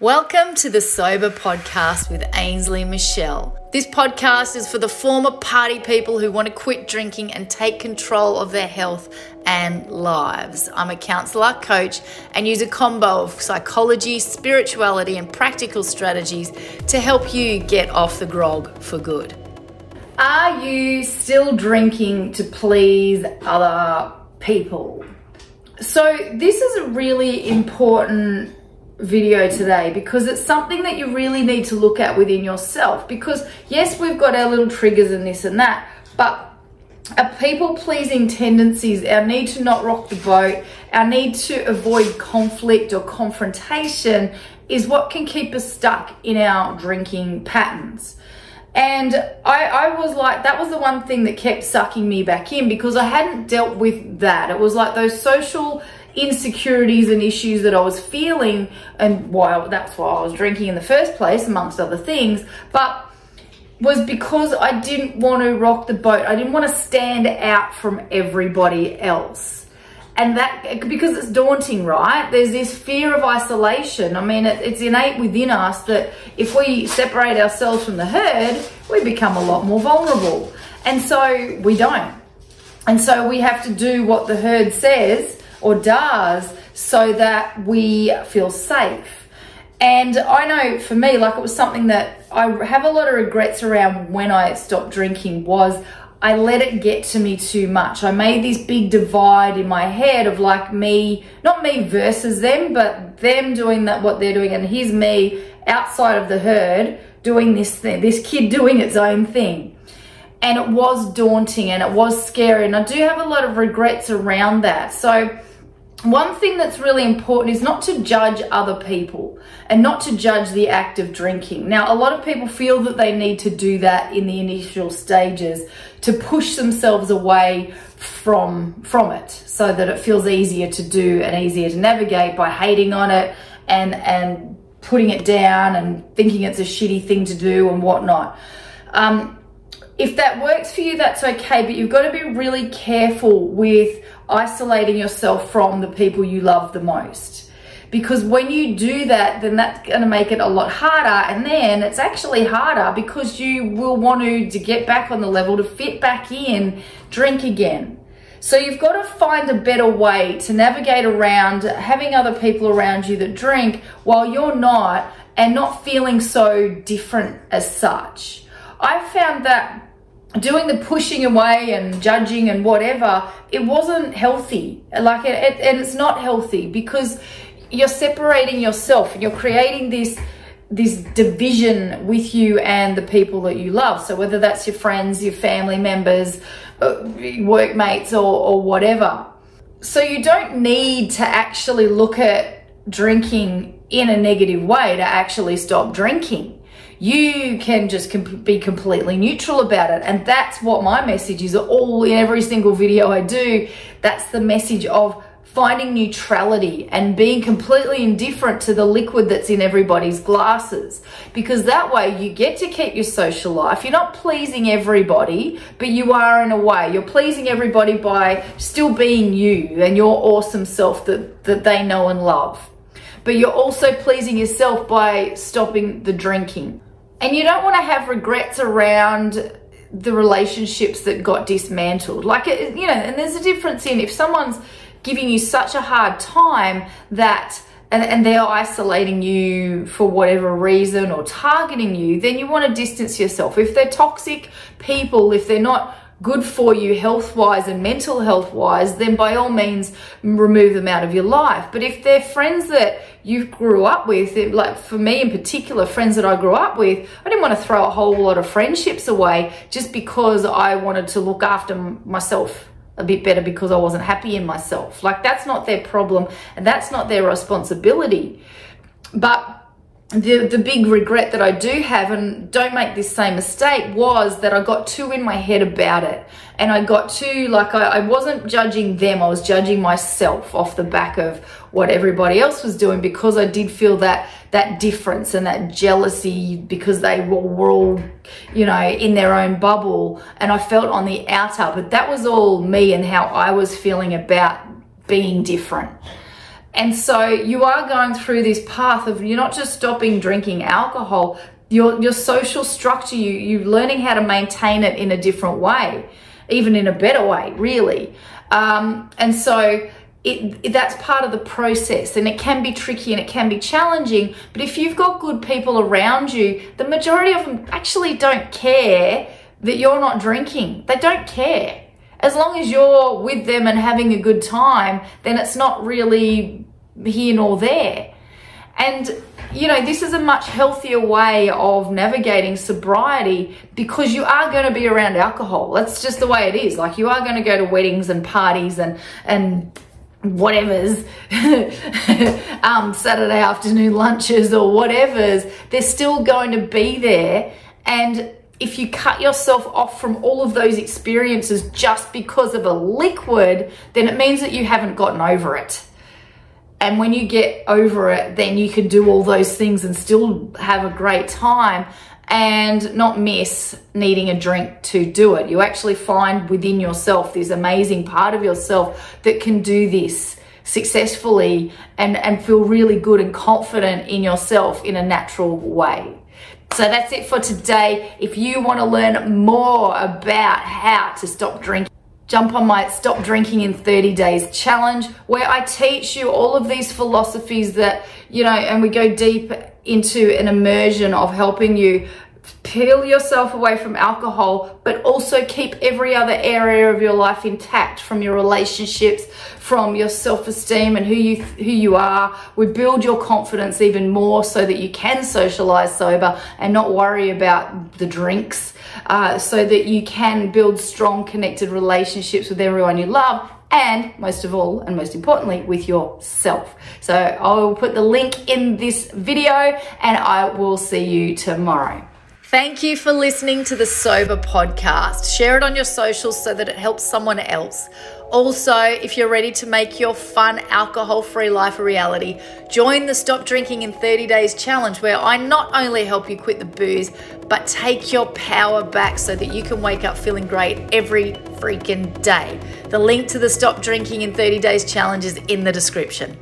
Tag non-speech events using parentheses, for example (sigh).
Welcome to the Sober Podcast with Ainsley Michelle. This podcast is for the former party people who want to quit drinking and take control of their health and lives. I'm a counselor, coach, and use a combo of psychology, spirituality, and practical strategies to help you get off the grog for good. Are you still drinking to please other people? So, this is a really important video today because it's something that you really need to look at within yourself because yes we've got our little triggers and this and that but our people pleasing tendencies our need to not rock the boat our need to avoid conflict or confrontation is what can keep us stuck in our drinking patterns and I, I was like, that was the one thing that kept sucking me back in because I hadn't dealt with that. It was like those social insecurities and issues that I was feeling and why that's why I was drinking in the first place amongst other things. But was because I didn't want to rock the boat. I didn't want to stand out from everybody else. And that because it's daunting right? There's this fear of isolation. I mean it, it's innate within us that if we separate ourselves from the herd we become a lot more vulnerable. And so we don't. And so we have to do what the herd says or does so that we feel safe. And I know for me, like it was something that I have a lot of regrets around when I stopped drinking was I let it get to me too much. I made this big divide in my head of like me, not me versus them, but them doing that what they're doing, and here's me outside of the herd doing this thing, this kid doing its own thing. And it was daunting and it was scary, and I do have a lot of regrets around that. So one thing that's really important is not to judge other people and not to judge the act of drinking. Now, a lot of people feel that they need to do that in the initial stages to push themselves away from from it so that it feels easier to do and easier to navigate by hating on it and and putting it down and thinking it's a shitty thing to do and whatnot. Um, if that works for you, that's okay, but you've got to be really careful with isolating yourself from the people you love the most. Because when you do that, then that's going to make it a lot harder. And then it's actually harder because you will want to, to get back on the level to fit back in, drink again. So you've got to find a better way to navigate around having other people around you that drink while you're not and not feeling so different as such. I found that doing the pushing away and judging and whatever, it wasn't healthy. Like, it, it, and it's not healthy because you're separating yourself and you're creating this this division with you and the people that you love. So whether that's your friends, your family members, uh, workmates, or, or whatever. So you don't need to actually look at drinking in a negative way to actually stop drinking you can just com- be completely neutral about it. And that's what my message is all in every single video I do. That's the message of finding neutrality and being completely indifferent to the liquid that's in everybody's glasses. Because that way you get to keep your social life. You're not pleasing everybody, but you are in a way. You're pleasing everybody by still being you and your awesome self that, that they know and love. But you're also pleasing yourself by stopping the drinking. And you don't want to have regrets around the relationships that got dismantled. Like, you know, and there's a difference in if someone's giving you such a hard time that and, and they're isolating you for whatever reason or targeting you, then you want to distance yourself. If they're toxic people, if they're not good for you health wise and mental health wise, then by all means remove them out of your life. But if they're friends that you grew up with, like for me in particular, friends that I grew up with, I didn't want to throw a whole lot of friendships away just because I wanted to look after myself a bit better because I wasn't happy in myself. Like that's not their problem and that's not their responsibility. But the the big regret that I do have and don't make this same mistake was that I got too in my head about it. And I got too like I, I wasn't judging them I was judging myself off the back of what everybody else was doing because I did feel that that difference and that jealousy because they were, were all you know in their own bubble and I felt on the outer. But that was all me and how I was feeling about being different And so you are going through this path of you're not just stopping drinking alcohol, your your social structure, you you're learning how to maintain it in a different way, even in a better way, really. Um, and so it, that's part of the process and it can be tricky and it can be challenging. But if you've got good people around you, the majority of them actually don't care that you're not drinking. They don't care. As long as you're with them and having a good time, then it's not really here nor there. And you know, this is a much healthier way of navigating sobriety because you are going to be around alcohol. That's just the way it is. Like you are going to go to weddings and parties and and whatever's (laughs) um, Saturday afternoon lunches or whatever's. They're still going to be there and if you cut yourself off from all of those experiences just because of a liquid, then it means that you haven't gotten over it. And when you get over it, then you can do all those things and still have a great time and not miss needing a drink to do it. You actually find within yourself this amazing part of yourself that can do this successfully and, and feel really good and confident in yourself in a natural way. So that's it for today. If you want to learn more about how to stop drinking, jump on my Stop Drinking in 30 Days challenge where I teach you all of these philosophies that, you know, and we go deep into an immersion of helping you peel yourself away from alcohol, but also keep every other area of your life intact from your relationships, from your self-esteem and who you who you are. We build your confidence even more so that you can socialize sober and not worry about the drinks, uh, so that you can build strong connected relationships with everyone you love and most of all and most importantly with yourself so i will put the link in this video and i will see you tomorrow Thank you for listening to the Sober Podcast. Share it on your socials so that it helps someone else. Also, if you're ready to make your fun, alcohol free life a reality, join the Stop Drinking in 30 Days challenge, where I not only help you quit the booze, but take your power back so that you can wake up feeling great every freaking day. The link to the Stop Drinking in 30 Days challenge is in the description.